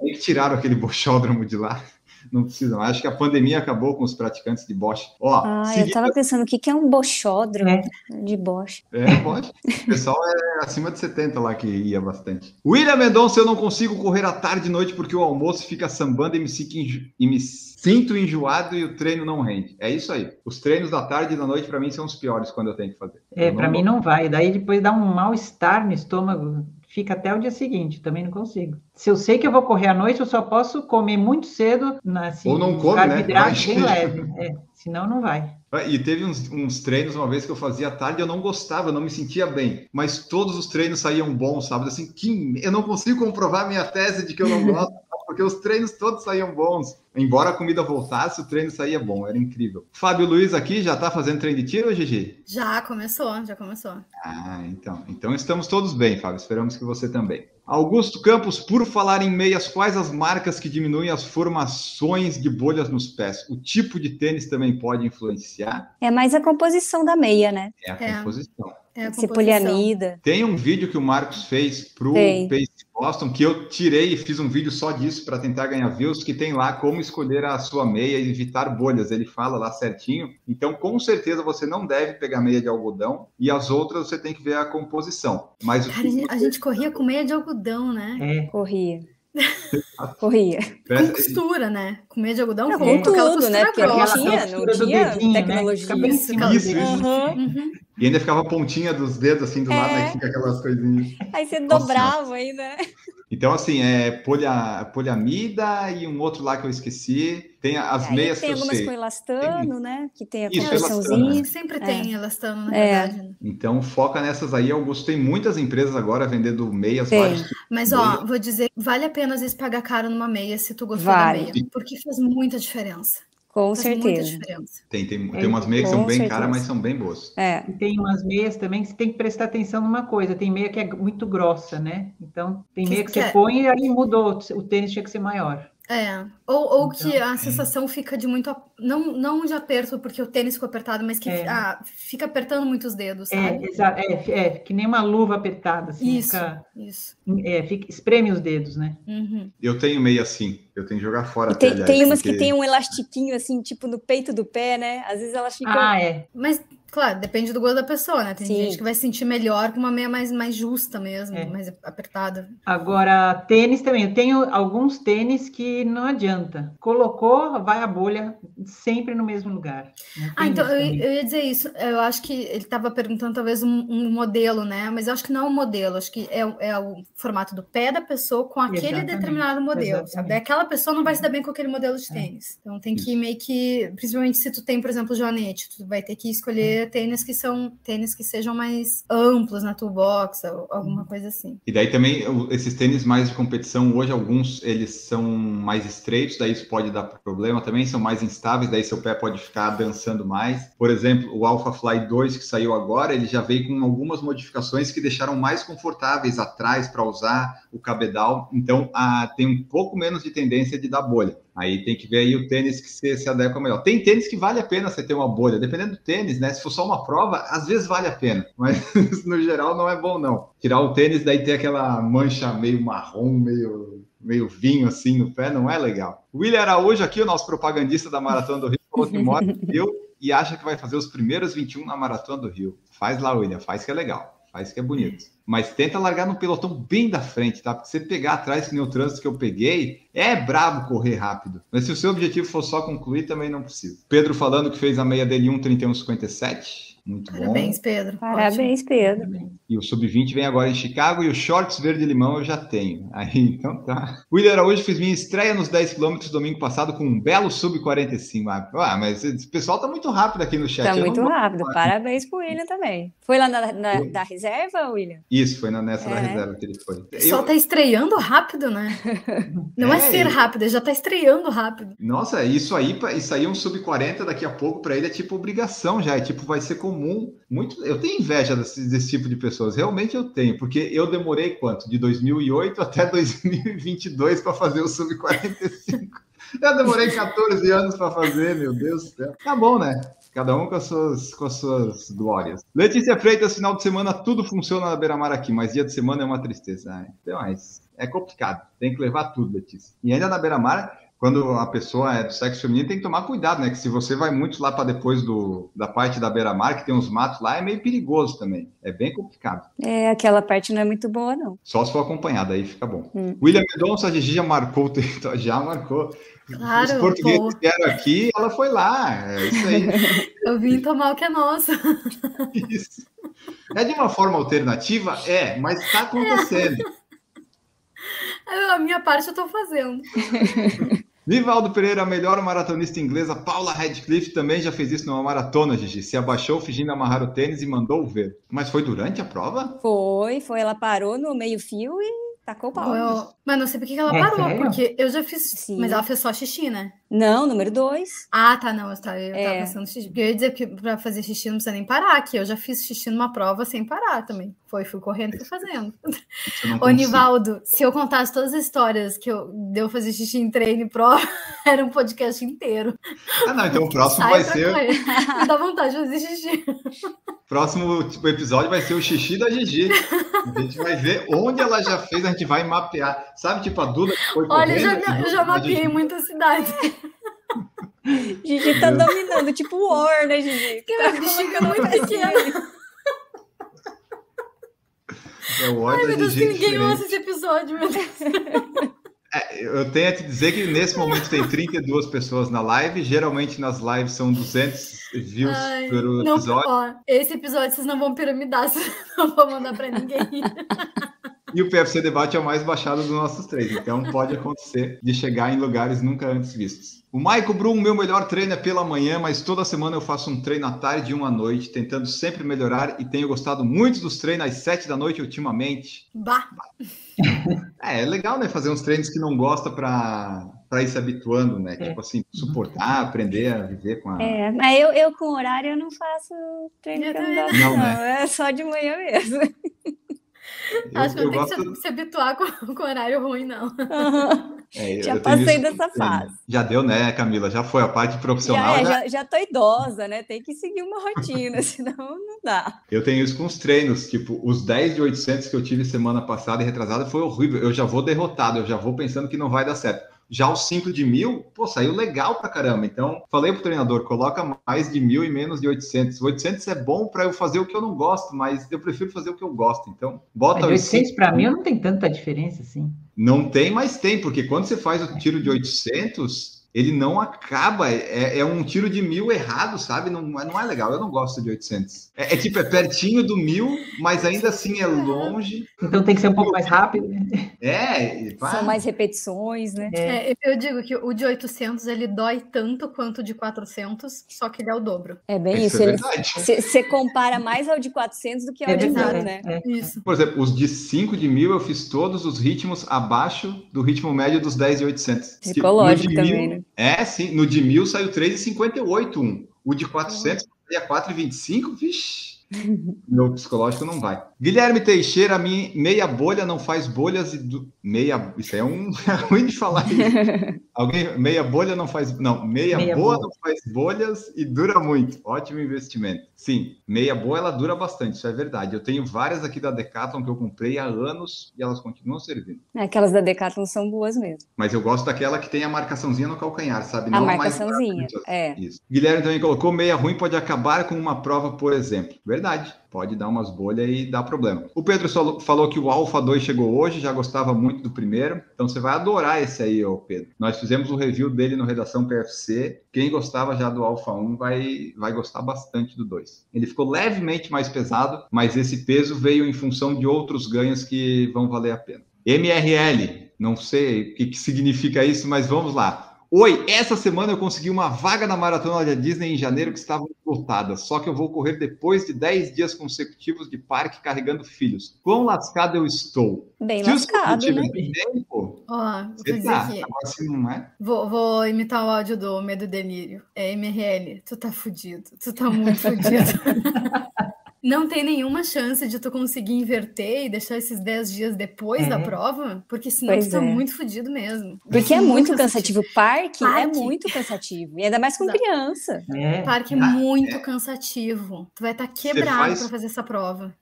Que tiraram aquele bochódromo de lá. Não precisam. Acho que a pandemia acabou com os praticantes de boche. Ó, Ah, eu seguindo- tava pensando, o que, que é um bochódromo É. de boche? É, pode. O pessoal é acima de 70 lá que ia bastante. William Mendonça, eu não consigo correr à tarde e noite porque o almoço fica sambando e me, enjo- e me sinto enjoado e o treino não rende. É isso aí. Os treinos da tarde e da noite, para mim, são os piores quando eu tenho que fazer. É, para mim não vai. Daí depois dá um mal-estar no estômago, fica até o dia seguinte, também não consigo. Se eu sei que eu vou correr à noite, eu só posso comer muito cedo, na- assim, Ou não come, né? carboidrato Vai. bem leve. É, senão não vai. E teve uns, uns treinos uma vez que eu fazia à tarde, eu não gostava, eu não me sentia bem. Mas todos os treinos saíam bons, sabe? Assim, que eu não consigo comprovar minha tese de que eu não gosto, porque os treinos todos saíam bons. Embora a comida voltasse, o treino saía bom, era incrível. Fábio Luiz aqui já tá fazendo treino de tiro, Gigi? Já começou, já começou. Ah, então. Então estamos todos bem, Fábio. Esperamos que você também. Augusto Campos, por falar em meias, quais as marcas que diminuem as formações de bolhas nos pés? O tipo de tênis também pode influenciar? É mais a composição da meia, né? É a É. composição. É a composição. poliamida. Tem um vídeo que o Marcos fez pro Tem. Pace Boston, que eu tirei e fiz um vídeo só disso para tentar ganhar views, que tem lá como escolher a sua meia e evitar bolhas. Ele fala lá certinho. Então, com certeza, você não deve pegar meia de algodão e as outras você tem que ver a composição. Mas Cara, a gente- a gente corria com meia de algodão, né? É, Corria. Corria. Com costura, né? Com meia de algodão, Não, com, tudo, né? Porque não tinha, costura não do tinha dedinho, né? tecnologia. Em Isso, Isso. Aham. Uhum. E ainda ficava a pontinha dos dedos assim do lado, né? Fica aquelas coisinhas. Aí você Nossa. dobrava aí, né? Então, assim, é polia, poliamida e um outro lá que eu esqueci. Tem as Aí meias tem que eu algumas sei. com elastano, né? Que tem a Isso, elastano. Sempre tem elastano, na É. verdade. né? Então, foca nessas aí. Augusto, tem muitas empresas agora vendendo meias. Tem. tipos Mas, ó, vou dizer, vale a pena às vezes pagar caro numa meia se tu gostou Vale. da meia. Porque faz muita diferença. Com Faz muita certeza. diferença. Tem, tem, É, tem umas meias que são bem caras, mas são bem boas. É. E tem umas meias também que você tem que prestar atenção numa coisa. Tem meia que é muito grossa, né? Então, tem meia que que você é- põe e aí mudou. O tênis tinha que ser maior. É. Ou, ou que Então, a sensação fica de muito. Não, não de aperto, porque o tênis ficou apertado, mas que É. ah, fica apertando muito os dedos, É, sabe? é, é, que nem uma luva apertada. Assim, Isso. Fica, Isso. é, fica- espreme os dedos, né? Uhum. Eu tenho meia assim. Eu tenho que jogar fora tem, até, aliás, tem umas que porque- tem um elastiquinho assim, tipo no peito do pé, né? Às vezes elas ficam. Ah, é. Mas Claro, depende do gosto da pessoa, né? Tem Sim. gente que vai se sentir melhor com uma meia mais, mais justa mesmo, É. mais apertada. Agora, tênis também. Eu tenho alguns tênis que não adianta. Colocou, vai a bolha sempre no mesmo lugar. Ah, então eu, eu ia dizer isso. Eu acho que ele estava perguntando talvez um, um modelo, né? Mas eu acho que não é um modelo, acho que é, o- é o formato do pé da pessoa com aquele Exatamente, determinado modelo, sabe? exatamente. Aquela pessoa não vai se dar bem com aquele modelo de É. tênis. Então tem que meio que, principalmente se tu tem, por exemplo, joanete, tu vai ter que escolher tênis que são tênis que sejam mais amplos na toolbox ou alguma coisa assim. E daí também esses tênis mais de competição, hoje alguns eles são mais estreitos, daí isso pode dar problema também, são mais instáveis, daí seu pé pode ficar dançando mais. Por exemplo, o Alpha Fly 2 que saiu agora, ele já veio com algumas modificações que deixaram mais confortáveis atrás para usar o cabedal, então ah, tem um pouco menos de tendência de dar bolha. Aí tem que ver aí o tênis que se, se adequa melhor. Tem tênis que vale a pena você ter uma bolha, dependendo do tênis, né? Se for só uma prova, às vezes vale a pena, mas no geral não é bom não. Tirar o tênis daí ter aquela mancha meio marrom, meio meio vinho assim no pé, não é legal. William Araújo aqui, o nosso propagandista da Maratona do Rio, falou que mora Rio e acha que vai fazer os primeiros 21 na Maratona do Rio. Faz lá, William, faz que é legal, faz que é bonito. Mas tenta largar no pelotão bem da frente, tá? Porque você pegar atrás, que nem o trânsito que eu peguei, é brabo correr rápido. Mas se o seu objetivo for só concluir, também não precisa. Pedro falando que fez a meia dele 1,31,57. Muito Parabéns, bom. Pedro. Parabéns, Pedro. E o sub-20 vem agora em Chicago e o shorts verde-limão eu já tenho. Aí, então tá. O William Araújo fez minha estreia nos 10 km domingo passado com um belo sub-45. Ah, mas esse pessoal tá muito rápido aqui no chat. Tá eu muito rápido. Parabéns pro William também. Foi lá na, na- da reserva, William? Isso, foi na, nessa da É. reserva que ele foi. O pessoal Eu- tá estreando rápido, né? Não é, É, ser rápido, ele já tá estreando rápido. Nossa, isso aí, isso aí é um sub-40 daqui a pouco para ele é tipo obrigação já, é tipo, vai ser comum. Muito, eu tenho inveja desse, desse tipo de pessoas, realmente eu tenho, porque eu demorei quanto? De 2008 até 2022 para fazer o sub-45. Eu demorei 14 anos para fazer, meu Deus do céu. Tá bom, né? Cada um com as suas, com as suas glórias. Letícia Freitas, final de semana tudo funciona na Beira-Mar aqui, mas dia de semana é uma tristeza. Ah, Então, é, é complicado. Tem que levar tudo, Letícia. E ainda na Beira-Mar, quando a pessoa é do sexo feminino, tem que tomar cuidado, né? Que se você vai muito lá para depois do, da parte da beira-mar, que tem uns matos lá, é meio perigoso também. É bem complicado. É, aquela parte não é muito boa, não. Só se for acompanhado, aí fica bom. Hum. William Mendonça, a Gigi já marcou o território, já marcou. Claro, Os portugueses pô. vieram aqui, ela foi lá. É isso aí. Eu vim tomar o que é nosso. Isso. É de uma forma alternativa? É, mas está acontecendo. A minha parte eu tô fazendo. Vivaldo Pereira, a melhor maratonista inglesa, Paula Radcliffe também já fez isso numa maratona, Gigi. Se abaixou fingindo amarrar o tênis e mandou ver. Mas foi durante a prova? Foi, foi. Ela parou no meio-fio e tacou o pau. Eu- Mas não sei por que ela É parou, sério? porque eu já fiz. Sim. Mas ela fez só xixi, né? Não, número dois. Ah, tá, não, eu tava, eu tava É. pensando xixi. Porque eu ia dizer que pra fazer xixi não precisa nem parar, que eu já fiz xixi numa prova sem parar também. Foi, fui correndo e fui fazendo. Isso eu não Ô, consigo. Nivaldo, se eu contasse todas as histórias que eu deu fazer xixi em treino e prova, era um podcast inteiro. Ah, não, então o próximo Sai vai ser. correr. Me dá vontade de fazer xixi. Próximo tipo, episódio vai ser o xixi da Gigi. A gente vai ver onde ela já fez, a gente vai mapear. Sabe, tipo, a Duda que foi Olha, eu já, correndo, eu já mapeei Gigi- muita cidade. Gigi tá dominando, tipo War, né, Gigi? Porque a bexiga é muito pequena. É o Ai, ódio meu da Deus, que Gigi ninguém diferente. ouça esse episódio, meu Deus. É, eu tenho a te dizer que nesse momento tem 32 pessoas na live. Geralmente nas lives são 200 views Ai, por não, episódio. ó, esse episódio vocês não vão piramidar, vocês não vão mandar pra ninguém. E o PFC Debate é o mais baixado dos nossos três. Então pode acontecer de chegar em lugares nunca antes vistos. O Maico Brum, meu melhor treino é pela manhã, mas toda semana eu faço um treino à tarde e um à noite, tentando sempre melhorar e tenho gostado muito dos treinos às 7 da noite ultimamente. Bah, É, é legal, né? Fazer uns treinos que não gosta para para ir se habituando, né? É. Tipo assim, suportar, aprender a viver com a. É, mas eu, eu com horário eu não faço treino Eu não gosto, não. não. Não, É só de manhã mesmo. Acho que eu tenho gosto. que se, se habituar com, com horário ruim, não. é, eu Já passei dessa fase. Já deu, né, Camila? Já foi a parte Já, profissional. é, já- já, já tô idosa, né? Tem que seguir uma rotina, senão não dá. Eu tenho isso com os treinos, tipo, os 10 de 800 que eu tive semana passada e retrasada foi horrível. Eu já vou derrotado, eu já vou pensando que não vai dar certo. Já os 5 de mil, pô, saiu legal pra caramba. Então, falei pro treinador, coloca mais de mil e menos de 800. 800 é bom para eu fazer o que eu não gosto, mas eu prefiro fazer o que eu gosto. Então, bota Mas os 800 para mim não tem tanta diferença assim. Não tem, mas tem, porque quando você faz o tiro de 800, ele não acaba. É, é um tiro de mil errado, sabe? Não, não é legal. Eu não gosto de 800. É, é tipo, é pertinho do mil, mas ainda assim é longe. Então tem que ser um pouco mais rápido. né? É, e pá, São mais repetições, né? É, eu digo que o de 800 ele dói tanto quanto o de 400, só que ele é o dobro. É bem isso é. Você compara mais ao de 400 do que ao É de mil, verdade, né? é. Isso. Por exemplo, os de 5 de mil eu fiz todos os ritmos abaixo do ritmo médio dos 10 de 800. Psicológico de também, mil- né? É, sim. No de mil saiu 3,58 um. O de 400 saía 4,25. Vixe. Meu psicológico não vai. Guilherme Teixeira, minha meia bolha não faz bolhas e du... meia. Isso é um é ruim de falar isso. Alguém meia bolha não faz não meia, Meia boa boa. não faz bolhas e dura muito. Ótimo investimento. Sim, meia boa ela dura bastante. Isso é verdade. Eu tenho várias aqui da Decathlon que eu comprei há anos e elas continuam servindo. Aquelas da Decathlon são boas mesmo. Mas eu gosto daquela que tem a marcaçãozinha no calcanhar, sabe? A Não mais marcaçãozinha, barata. é. Isso. Guilherme também colocou meia ruim pode acabar com uma prova, por exemplo. Verdade. Pode dar umas bolhas e dar problema. O Pedro falou que o Alpha 2 chegou hoje, já gostava muito do primeiro. Então você vai adorar esse aí, ô Pedro. Nós fizemos o review dele no Redação PFC. Quem gostava já do Alpha 1 vai, vai gostar bastante do 2. Ele ficou levemente mais pesado, mas esse peso veio em função de outros ganhos que vão valer a pena. MRL, não sei o que, que significa isso, mas vamos lá. Oi, essa semana eu consegui uma vaga na maratona da Disney em janeiro que estava lotada, só que eu vou correr depois de 10 dias consecutivos de parque carregando filhos. Quão lascado eu estou? Bem Se lascado, né? tempo, Ó, vou você tá. Agora, se não é, Vou, vou imitar o áudio do Medo e Delírio. É MRL, tu tá fudido. Tu tá muito fudido. Não tem nenhuma chance de tu conseguir inverter e deixar esses 10 dias depois É. da prova, porque senão Pois tu tá é. muito fudido mesmo. Porque é muito cansativo. O parque, é Parque. muito cansativo. E ainda mais com Exato. criança. É. Parque é Ah, muito cansativo. Tu vai estar quebrado faz- pra fazer essa prova.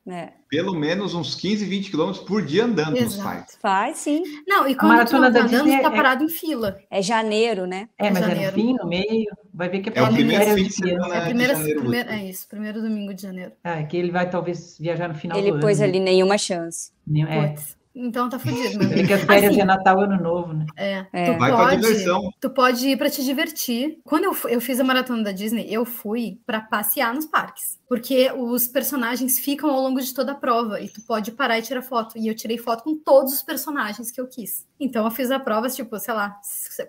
Pelo menos uns 15, 20 quilômetros por dia andando nos Exato. parques. Faz sim. Não, e quando tu maratona não tá da andando, tu tá é- parado em fila. É janeiro, né? É, mas é janeiro. no fim, no meio. Vai ver que é, É o primeiro fim de semana É, de primeiro, janeiro. primeiro- é isso, primeiro domingo de janeiro. Ah, que ele vai talvez viajar no final Ele do pôs ano. ali nenhuma chance. né? É. Putz. Então tá fudido, meu Você vê amigo. que as férias Assim, é Natal Ano Novo, né? É, É. tu Vai pra pode, diversão. tu pode ir pra te divertir. Quando eu, eu fiz a maratona da Disney, eu fui pra passear nos parques, porque os personagens ficam ao longo de toda a prova e tu pode parar e tirar foto. E eu tirei foto com todos os personagens que eu quis. Então eu fiz a prova, tipo, sei lá,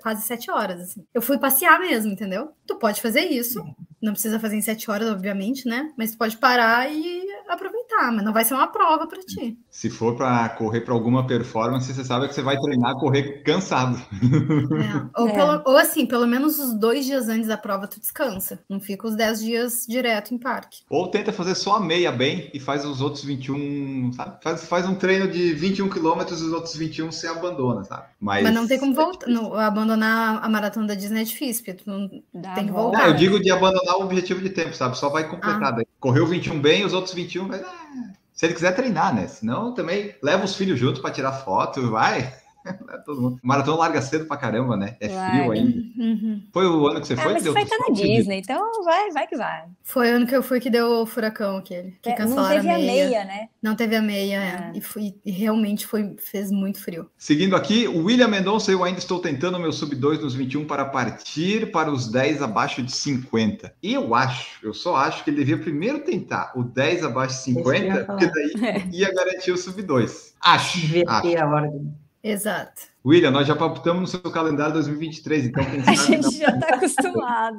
quase sete horas, assim. Eu fui passear mesmo, entendeu? Tu pode fazer isso. Não precisa fazer em sete horas, obviamente, né? Mas tu pode parar e aproveitar, mas não vai ser uma prova pra ti. Se for para correr para alguma performance, você sabe que você vai treinar a correr cansado. É. Ou, É. pelo- ou assim, pelo menos os dois dias antes da prova tu descansa. Não fica os dez dias direto em parque. Ou tenta fazer só a meia bem e faz os outros 21, sabe? Faz, faz um treino de 21 quilômetros e os outros 21 você abandona, sabe? Mas, Mas não tem como voltar. no- abandonar a maratona da Disney é difícil, porque tu não Dá tem que voltar. Ah, eu digo de abandonar o objetivo de tempo, sabe? Só vai completar. Ah. daí. Correu 21 bem, os outros 21, mas, ah, se ele quiser treinar, né? Senão também leva os filhos junto para tirar foto, vai. Leva todo mundo. Maratona larga cedo pra caramba, né? É frio Larga. ainda. Uhum. Foi o ano que você Ah, foi? mas que deu vai estar na? Disney, então vai, vai que vai. Foi o ano que eu fui que deu o furacão aquele. Que É, não teve a meia, né? Não teve a meia, é. É. E, fui, e realmente foi, fez muito frio. Seguindo aqui, o William Mendonça, eu ainda estou tentando meu sub 2 nos 21 para partir para os 10 abaixo de 50. E eu acho, eu só acho que ele devia primeiro tentar o 10 abaixo de Isso que eu ia 50, falar. porque daí ia garantir o sub 2. Acho, acho. Inverter a ordem. Exato. William, nós já palpitamos no seu calendário 2023, então A gente já tá acostumado.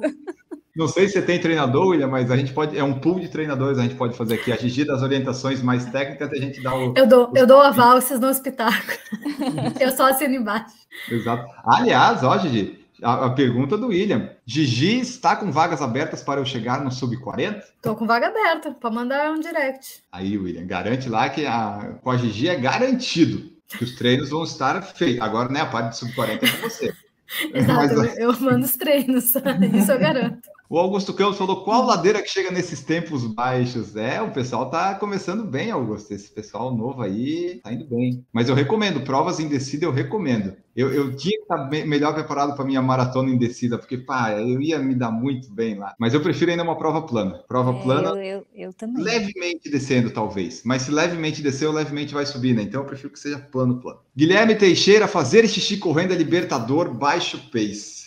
não sei se você tem treinador, William, mas a gente pode, é um pool de treinadores, a gente pode fazer aqui. A Gigi das orientações mais técnicas, a gente dá o... Eu dou, eu dou aval, vocês os pitacos. eu só assino embaixo. Exato. Aliás, ó, Gigi, a, a pergunta do William. Gigi está com vagas abertas para eu chegar no sub 40? Tô com vaga aberta, pra mandar um direct. Aí, William, garante lá que a, com a Gigi é garantido os treinos vão estar feitos. Agora, né, a parte de sub 40 é com você. Exato, Mas, eu, eu mando os treinos, isso eu garanto. O Augusto Campos falou: qual ladeira que chega nesses tempos baixos? É, o pessoal tá começando bem, Augusto. Esse pessoal novo aí tá indo bem. Mas eu recomendo, provas em descida eu recomendo. Eu, eu tinha que estar melhor preparado para minha maratona em descida, porque, pá, eu ia me dar muito bem lá. Mas eu prefiro ainda uma prova plana. Prova É, plana, eu, eu, eu também. levemente descendo, talvez. Mas se levemente desceu, levemente vai subir, né? Então eu prefiro que seja plano, plano. Guilherme Teixeira, fazer xixi correndo é libertador, baixo pace.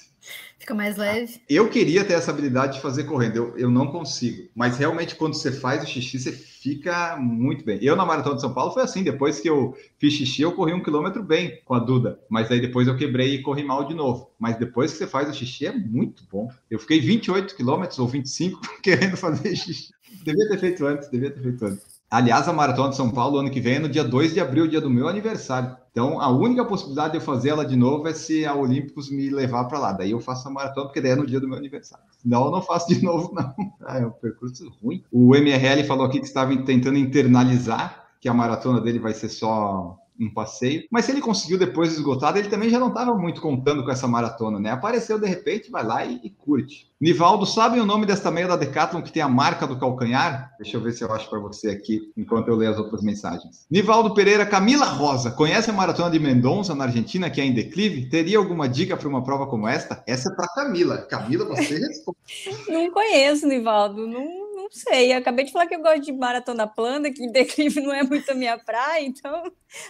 Fica mais leve. Eu queria ter essa habilidade de fazer correndo, eu, eu não consigo. Mas realmente, quando você faz o xixi, você fica muito bem. Eu, na Maratona de São Paulo, foi assim. Depois que eu fiz xixi, eu corri um quilômetro bem com a Duda. Mas aí depois eu quebrei e corri mal de novo. Mas depois que você faz o xixi, é muito bom. Eu fiquei 28 quilômetros ou 25 querendo fazer xixi. Devia ter feito antes, devia ter feito antes. Aliás, a Maratona de São Paulo, ano que vem, é no dia 2 de abril, dia do meu aniversário. Então, a única possibilidade de eu fazer ela de novo é se a Olímpicos me levar para lá. Daí eu faço a maratona, porque daí é no dia do meu aniversário. Senão, eu não faço de novo, não. Ah, é um percurso ruim. O MRL falou aqui que estava tentando internalizar que a maratona dele vai ser só um passeio. Mas se ele conseguiu depois esgotado, ele também já não estava muito contando com essa maratona, né? Apareceu de repente, vai lá e, e curte. Nivaldo, sabem o nome desta meia da Decathlon que tem a marca do calcanhar? Deixa eu ver se eu acho para você aqui, enquanto eu leio as outras mensagens. Nivaldo Pereira, Camila Rosa, conhece a maratona de Mendonça, na Argentina, que é em declive? Teria alguma dica para uma prova como esta? Essa é para Camila. Camila, você responde. Não conheço, Nivaldo. Não sei. Eu acabei de falar que eu gosto de maratona plana, que em declive não é muito a minha praia, então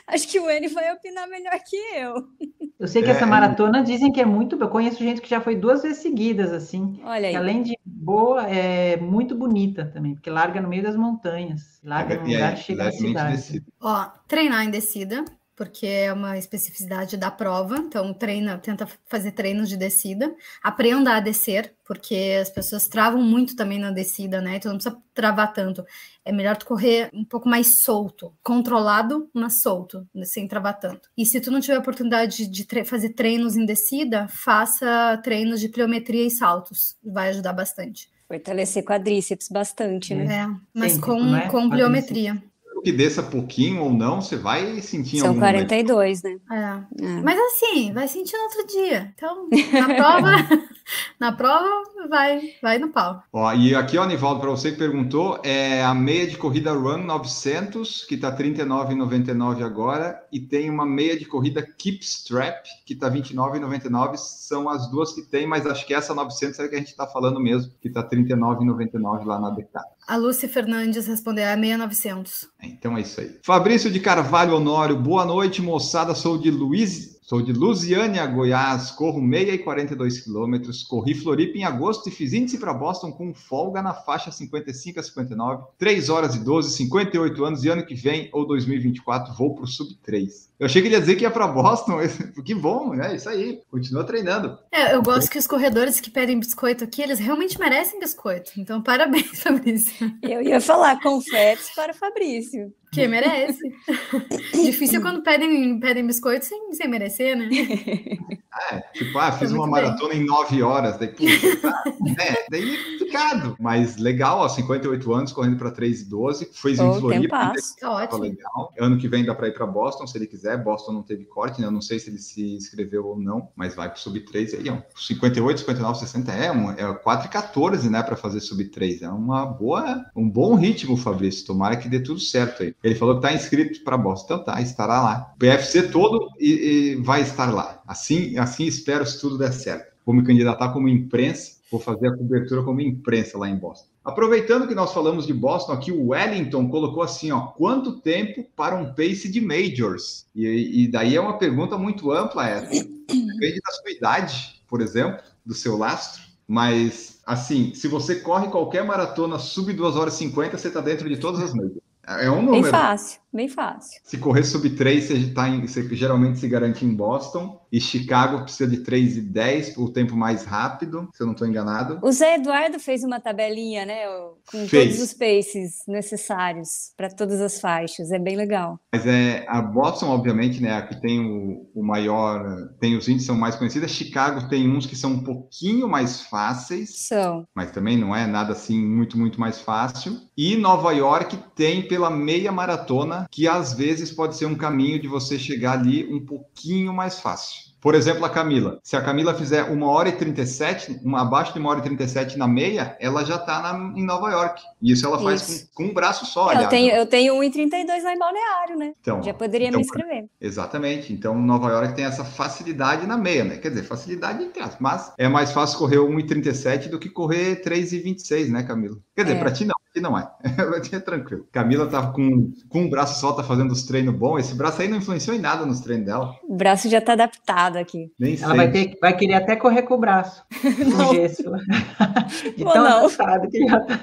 acho que o N vai opinar melhor que eu. Eu sei que É, essa maratona dizem que é muito. Eu conheço gente que já foi duas vezes seguidas, assim. Olha aí. Que além de boa, é muito bonita também, porque larga no meio das montanhas. Larga num E lugar é chega na levemente cidade. Ó, treinar em descida, porque é uma especificidade da prova. Então, treina, tenta fazer treinos de descida. Aprenda a descer, porque as pessoas travam muito também na descida, né? Então, não precisa travar tanto. É melhor tu correr um pouco mais solto, controlado, mas solto, sem travar tanto. E se tu não tiver oportunidade de tre- fazer treinos em descida, faça treinos de pliometria e saltos. Vai ajudar bastante. Fortalecer quadríceps bastante, né? É, mas com, é? com pliometria. Que desça pouquinho ou não, você vai sentir São algum momento. 42, né? É. É. Mas assim, vai sentir no outro dia. Então, na prova, na prova, vai, vai no pau. Ó, e aqui, ó, Nivaldo, para você que perguntou, é a meia de corrida Run 900, que tá R$ 39,99 agora, e tem uma meia de corrida Keep Strap, que tá R$ 29,99. São as duas que tem, mas acho que essa 900 é a que a gente tá falando mesmo, que tá R$ 39,99 lá na Decathlon. A Lúcia Fernandes respondeu a 6900. Então é isso aí. Fabrício de Carvalho Honório, boa noite, moçada. Sou de Luiz, sou de Lusiânia, Goiás. Corro meia e 42 quilômetros. Corri Floripa em agosto e fiz índice para Boston com folga na faixa 55 a 59. 3 horas e 12, 58 anos. E ano que vem, ou 2024, vou pro sub 3. Eu achei que ele ia dizer que ia para Boston. que bom, é isso aí. Continua treinando. É, eu gosto que os corredores que pedem biscoito aqui, eles realmente merecem biscoito. Então, parabéns, Fabrício. Eu ia falar confetes para o Fabrício. Que merece. Difícil é quando pedem, pedem biscoito sem, sem merecer, né? É, tipo, ah, fiz uma muito bem. maratona em 9 horas, daí, puxa, tá, né, daí é complicado. Mas legal, ó, 58 anos, correndo para 3 e 12, fez em Ô, Floripa. Tá ótimo. legal. Ano que vem dá para ir para Boston, se ele quiser. Boston não teve corte, né? Eu não sei se ele se inscreveu ou não, mas vai para sub 3 aí, ó. 58, 59, 60 é, um, é 4 e 14, né, para fazer sub 3. É uma boa, um bom ritmo, Fabrício. Tomara que dê tudo certo aí. Ele falou que tá inscrito para Boston. Então tá, estará lá. PFC todo e, e vai estar lá. Assim, assim espero se tudo der certo. Vou me candidatar como imprensa, vou fazer a cobertura como imprensa lá em Boston. Aproveitando que nós falamos de Boston, aqui o Wellington colocou assim, ó, quanto tempo para um pace de majors? E, e daí é uma pergunta muito ampla essa. Depende da sua idade, por exemplo, do seu lastro. Mas, assim, se você corre qualquer maratona sub 2 horas e 50, você está dentro de todas as majors. É um Bem número. fácil, bem fácil. Se correr sub 3, você, tá em, você geralmente se garante em Boston. E Chicago precisa de 3 e 10, o tempo mais rápido, se eu não estou enganado. O Zé Eduardo fez uma tabelinha, né? Com Fez. todos os paces necessários para todas as faixas. É bem legal. Mas é a Boston, obviamente, né? A que tem o, o maior, tem os índices são mais conhecidos. Chicago tem uns que são um pouquinho mais fáceis, São. mas também não é nada assim muito, muito mais fácil. E Nova York tem pela meia maratona, que às vezes pode ser um caminho de você chegar ali um pouquinho mais fácil. Por exemplo, a Camila. Se a Camila fizer uma hora e 37, uma, abaixo de uma hora e 37 na meia, ela já está em Nova York. E isso ela faz Isso. com, com um braço só, Eu aliás. tenho, eu tenho 1,32 lá em Balneário, né? Então, Já poderia então, me inscrever. Exatamente. Então, Nova York tem essa facilidade na meia, né? Quer dizer, facilidade entre aspas. Mas é mais fácil correr 1,37 do que correr 3,26, né, Camila? Quer dizer, É. pra ti não, ti não é. é tranquilo. Camila tá com, com um braço só, tá fazendo os treinos bons. Esse braço aí não influenciou em nada nos treinos dela. O braço já tá adaptado aqui. Nem sei. Ela vai, ter, vai querer até correr com o braço. Não. Com gesso. De Ou tão não. avançado que já tá.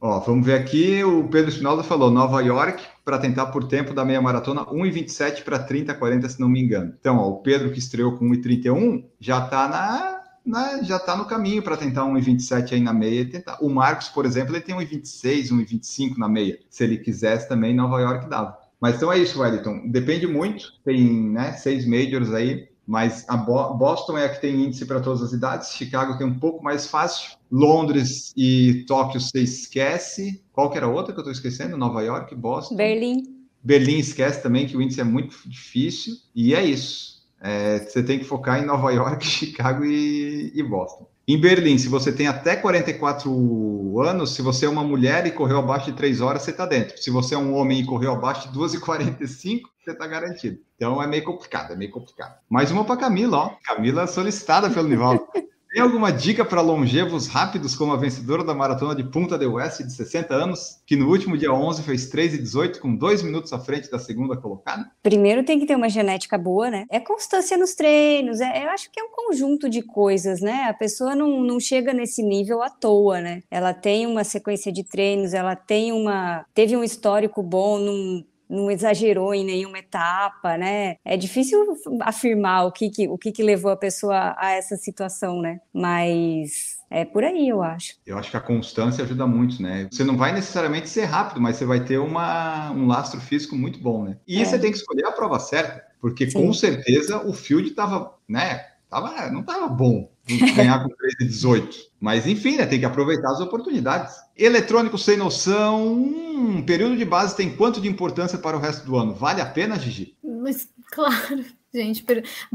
Ó, vamos ver aqui. O Pedro Espinosa falou Nova York para tentar por tempo da meia maratona 1,27 para 30, 40, se não me engano. Então, ó, o Pedro que estreou com 1,31 já tá na, na- já tá no caminho para tentar 1,27 aí na meia tentar. O Marcos, por exemplo, ele tem 1,26, 1,25 na meia. Se ele quisesse também, Nova York dava. Mas então é isso, Wellington. Depende muito. Tem né, seis majors aí, mas a Bo- Boston é a que tem índice para todas as idades. Chicago tem um pouco mais fácil. Londres e Tóquio você esquece. Qual que era a outra que eu estou esquecendo? Nova York, Boston. Berlim. Berlim esquece também que o índice é muito difícil. E é isso. É, você tem que focar em Nova York, Chicago e, e Boston. Em Berlim, se você tem até 44 anos, se você é uma mulher e correu abaixo de 3 horas, você está dentro. Se você é um homem e correu abaixo de 2 e 45, você está garantido. Então é meio complicado, é meio complicado. Mais uma para Camila, ó. Camila solicitada pelo Nivaldo. Tem alguma dica para longevos rápidos como a vencedora da maratona de Punta del Oeste de 60 anos, que no último dia 11 fez 3 e 18 com dois minutos à frente da segunda colocada? Primeiro tem que ter uma genética boa, né? É constância nos treinos, é, eu acho que é um conjunto de coisas, né? A pessoa não, não chega nesse nível à toa, né? Ela tem uma sequência de treinos, ela tem uma. teve um histórico bom, não, não exagerou em nenhuma etapa, né? É difícil afirmar o que, que, o que, que levou a pessoa a essa situação, né? Mas é por aí, eu acho. Eu acho que a constância ajuda muito, né? Você não vai necessariamente ser rápido, mas você vai ter uma, um lastro físico muito bom, né? E É. você tem que escolher a prova certa, porque Sim. com certeza o field tava, né? Tava, não tava bom ganhar com 3 e 18. Mas enfim, né? Tem que aproveitar as oportunidades. Eletrônico sem noção. Hum, período de base tem quanto de importância para o resto do ano? Vale a pena, Gigi? Mas, claro, gente,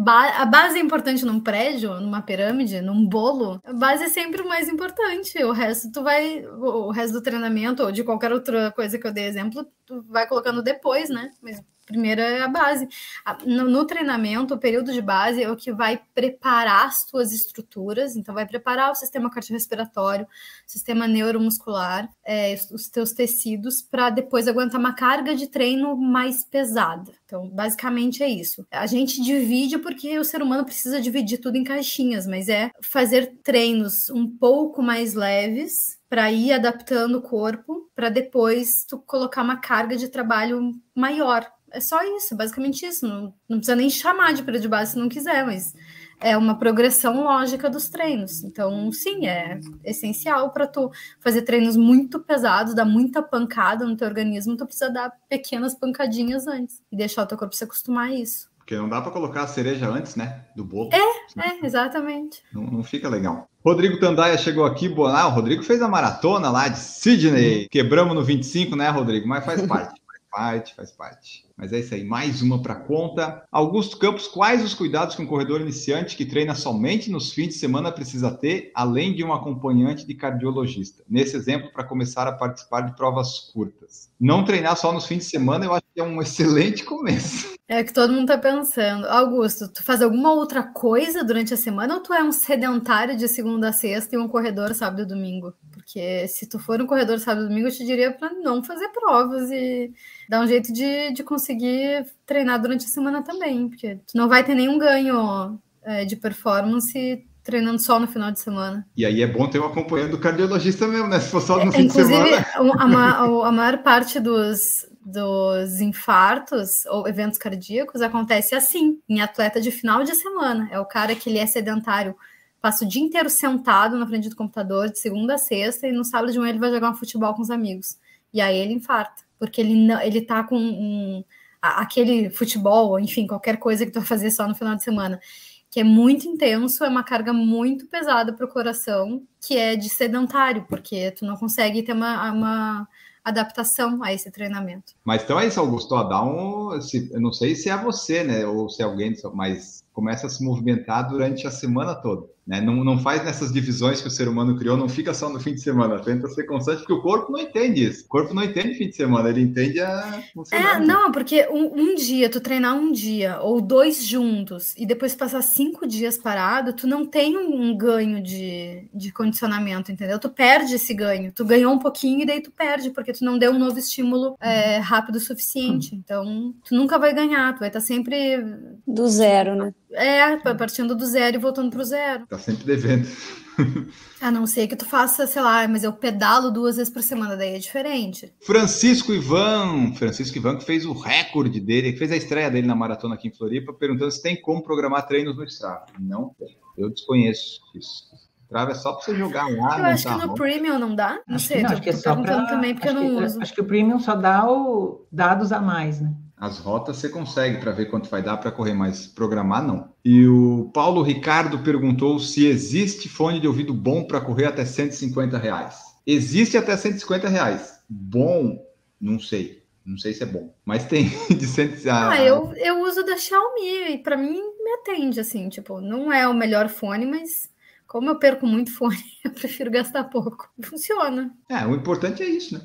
a base é importante num prédio, numa pirâmide, num bolo. A base é sempre o mais importante. O resto tu vai, o resto do treinamento ou de qualquer outra coisa que eu dei exemplo, tu vai colocando depois, né? Mas primeiro é a base. No, no treinamento, o período de base é o que vai preparar as tuas estruturas, então vai preparar o sistema cardiorrespiratório, sistema neuromuscular, é, os- os teus tecidos, para depois aguentar uma carga de treino mais pesada. Então, basicamente é isso. A gente divide porque o ser humano precisa dividir tudo em caixinhas, mas é fazer treinos um pouco mais leves para ir adaptando o corpo, para depois tu colocar uma carga de trabalho maior. É só isso, basicamente isso. Não, não precisa nem chamar de período de base se não quiser, mas é uma progressão lógica dos treinos. Então, sim, é essencial para tu fazer treinos muito pesados, dar muita pancada no teu organismo, tu precisa dar pequenas pancadinhas antes e deixar o teu corpo se acostumar a isso. Porque não dá para colocar a cereja antes, né? Do bolo. É, exatamente. Não, não fica legal. Rodrigo Tandaia chegou aqui. boa- Ah, o Rodrigo fez a maratona lá de Sydney. Quebramos no 25, né, Rodrigo? Mas faz parte. Parte, faz parte. Mas é isso aí, mais uma para conta. Augusto Campos, quais os cuidados que um corredor iniciante que treina somente nos fins de semana precisa ter, além de um acompanhante de cardiologista? Nesse exemplo, para começar a participar de provas curtas. Não treinar só nos fins de semana, eu acho que é um excelente começo. É que todo mundo tá pensando. Augusto, tu faz alguma outra coisa durante a semana ou tu é um sedentário de segunda a sexta e um corredor sábado e domingo? Porque se tu for um corredor sábado e domingo, eu te diria para não fazer provas e dar um jeito de, de conseguir treinar durante a semana também, porque tu não vai ter nenhum ganho é, de performance treinando só no final de semana. E aí é bom ter um acompanhante do cardiologista mesmo, né? Se for só no fim de Inclusive, semana. a, ma- a maior parte dos, dos infartos ou eventos cardíacos acontece assim, em atleta de final de semana. É o cara que ele é sedentário, passa o dia inteiro sentado na frente do computador, de segunda a sexta, e no sábado de manhã ele vai jogar um futebol com os amigos. E aí ele infarta, porque ele, não, ele tá com um, aquele futebol, enfim, qualquer coisa que tu vai fazer só no final de semana que é muito intenso, é uma carga muito pesada para o coração, que é de sedentário, porque tu não consegue ter uma, uma adaptação a esse treinamento. Mas então é isso, Augusto. Ó, dá um. Se, eu não sei se é você, né? Ou se é alguém, mas começa a se movimentar durante a semana toda. Né? Não, não faz nessas divisões que o ser humano criou, não fica só no fim de semana, tenta ser constante, porque o corpo não entende isso. O corpo não entende fim de semana, ele entende a. É, não, porque um, um, dia, tu treinar um dia ou dois juntos e depois passar cinco dias parado, tu não tem um ganho de, de condicionamento, entendeu? Tu perde esse ganho. Tu ganhou um pouquinho e daí tu perde, porque tu não deu um novo estímulo é, rápido o suficiente. Então, tu nunca vai ganhar, tu vai estar sempre. Do zero, né? É, partindo do zero e voltando pro zero. Tá sempre devendo. A não ser que tu faça, sei lá, mas eu pedalo duas vezes por semana, daí é diferente. Francisco Ivan, Francisco Ivan que fez o recorde dele, que fez a estreia dele na maratona aqui em Floripa, perguntando se tem como programar treinos no Strava. Não tem. Eu desconheço isso. Strava é só para você jogar lá. Eu acho que no Premium não dá. Não acho sei, que não, acho que é só pra... também porque acho eu não que, uso. Acho que o Premium só dá o dados a mais, né? As rotas você consegue para ver quanto vai dar para correr, mas programar não. E o Paulo Ricardo perguntou se existe fone de ouvido bom para correr até 150 reais. Existe até 150 reais. Bom, não sei. Não sei se é bom, mas tem de 100 Ah, eu, eu uso da Xiaomi e para mim me atende assim, tipo, não é o melhor fone, mas como eu perco muito fone, eu prefiro gastar pouco. Funciona. É, o importante é isso, né?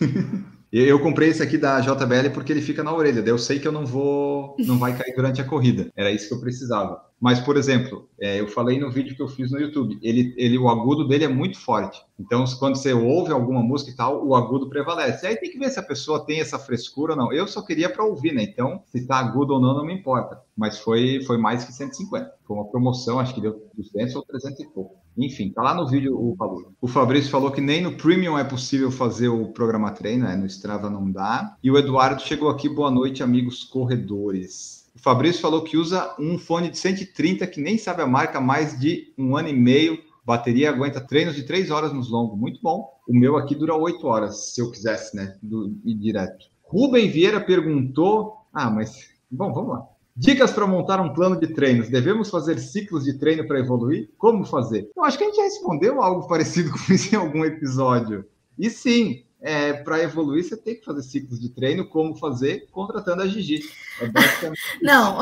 Eu comprei esse aqui da JBL porque ele fica na orelha, daí eu sei que eu não vou, não vai cair durante a corrida. Era isso que eu precisava. Mas, por exemplo, é, eu falei no vídeo que eu fiz no YouTube, ele, ele, o agudo dele é muito forte. Então, quando você ouve alguma música e tal, o agudo prevalece. Aí tem que ver se a pessoa tem essa frescura ou não. Eu só queria para ouvir, né? Então, se tá agudo ou não, não me importa. Mas foi, foi mais que 150. Foi uma promoção, acho que deu 200 ou 300 e pouco. Enfim, tá lá no vídeo o valor. O Fabrício falou que nem no Premium é possível fazer o programa treino, né? no Strava não dá. E o Eduardo chegou aqui, boa noite, amigos corredores. O Fabrício falou que usa um fone de 130 que nem sabe a marca, mais de um ano e meio. Bateria aguenta treinos de três horas nos longos, muito bom. O meu aqui dura oito horas, se eu quisesse, né? Do, ir direto. Rubem Vieira perguntou. Ah, mas. Bom, vamos lá. Dicas para montar um plano de treinos. Devemos fazer ciclos de treino para evoluir? Como fazer? Eu acho que a gente já respondeu algo parecido com isso em algum episódio. E sim, é, para evoluir, você tem que fazer ciclos de treino. Como fazer? Contratando a Gigi. É Não,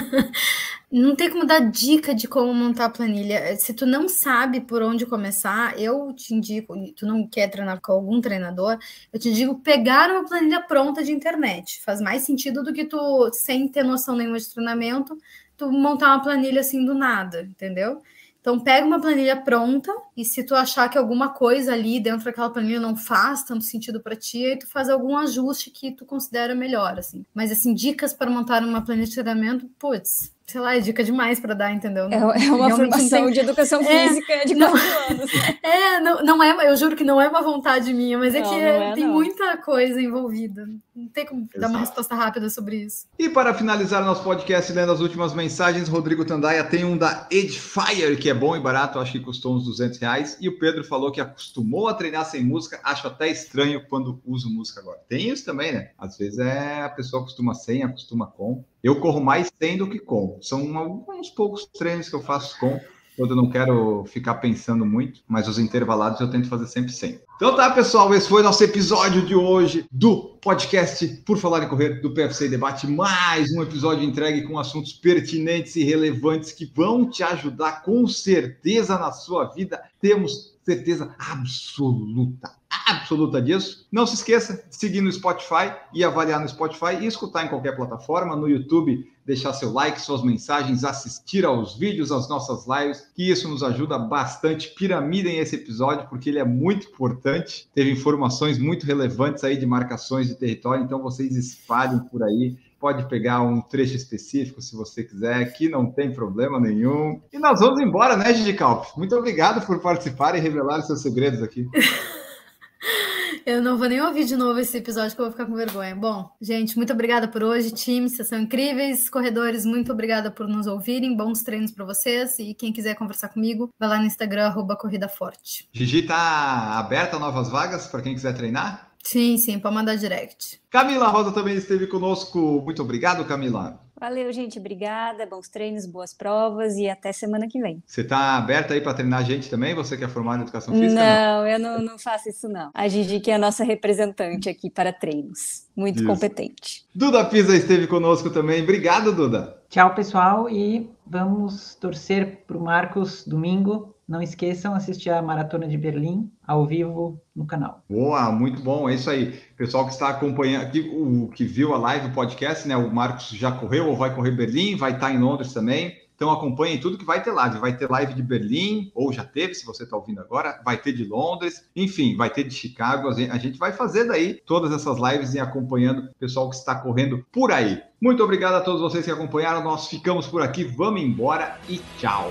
não tem como dar dica de como montar a planilha. Se tu não sabe por onde começar, eu te indico, tu não quer treinar com algum treinador, eu te digo pegar uma planilha pronta de internet. Faz mais sentido do que tu, sem ter noção nenhuma de treinamento, tu montar uma planilha assim do nada, entendeu? Então, pega uma planilha pronta e se tu achar que alguma coisa ali dentro daquela planilha não faz tanto sentido para ti, aí tu faz algum ajuste que tu considera melhor, assim. Mas, assim, dicas para montar uma planilha de treinamento, putz, sei lá, é dica demais para dar, entendeu? É, é uma formação tem... de educação é, física de quatro anos. É, não, não é, eu juro que não é uma vontade minha, mas é não, que é, tem não. muita coisa envolvida. Não tem como Exato. dar uma resposta rápida sobre isso. E para finalizar nosso podcast, lendo as últimas mensagens, Rodrigo Tandaia tem um da Edifier, que é bom e barato, acho que custou uns 200 reais. E o Pedro falou que acostumou a treinar sem música, acho até estranho quando uso música agora. Tem isso também, né? Às vezes é a pessoa acostuma sem, acostuma com. Eu corro mais sem do que com. São alguns poucos treinos que eu faço com, quando eu não quero ficar pensando muito, mas os intervalados eu tento fazer sempre sem. Então tá, pessoal, esse foi nosso episódio de hoje do podcast Por Falar em Correr do PFC Debate. Mais um episódio entregue com assuntos pertinentes e relevantes que vão te ajudar com certeza na sua vida. Temos certeza absoluta, absoluta disso. Não se esqueça de seguir no Spotify e avaliar no Spotify e escutar em qualquer plataforma, no YouTube, deixar seu like, suas mensagens, assistir aos vídeos, às nossas lives, que isso nos ajuda bastante. Piramidem esse episódio, porque ele é muito importante. Teve informações muito relevantes aí de marcações de território, então vocês espalhem por aí pode pegar um trecho específico se você quiser, que não tem problema nenhum. E nós vamos embora, né, Gigi Calp? Muito obrigado por participar e revelar seus segredos aqui. Eu não vou nem ouvir de novo esse episódio que eu vou ficar com vergonha. Bom, gente, muito obrigada por hoje, time. Vocês são incríveis. Corredores, muito obrigada por nos ouvirem. Bons treinos para vocês. E quem quiser conversar comigo, vai lá no Instagram, arroba Corrida Forte. Gigi, tá aberta novas vagas para quem quiser treinar? Sim, sim, pode mandar direct. Camila Rosa também esteve conosco. Muito obrigado, Camila. Valeu, gente. Obrigada. Bons treinos, boas provas e até semana que vem. Você está aberta aí para treinar a gente também? Você que é formado em educação física? Não, não? eu não, não, faço isso, não. A Gigi que é a nossa representante aqui para treinos. Muito isso. competente. Duda Pisa esteve conosco também. Obrigado, Duda. Tchau, pessoal. E vamos torcer para o Marcos domingo não esqueçam assistir a Maratona de Berlim ao vivo no canal. Boa, muito bom, é isso aí. Pessoal que está acompanhando aqui, o que viu a live, o podcast, né? O Marcos já correu ou vai correr Berlim, vai estar em Londres também. Então acompanhem tudo que vai ter live. Vai ter live de Berlim, ou já teve, se você está ouvindo agora, vai ter de Londres, enfim, vai ter de Chicago. A gente vai fazer daí todas essas lives e acompanhando o pessoal que está correndo por aí. Muito obrigado a todos vocês que acompanharam. Nós ficamos por aqui, vamos embora e tchau.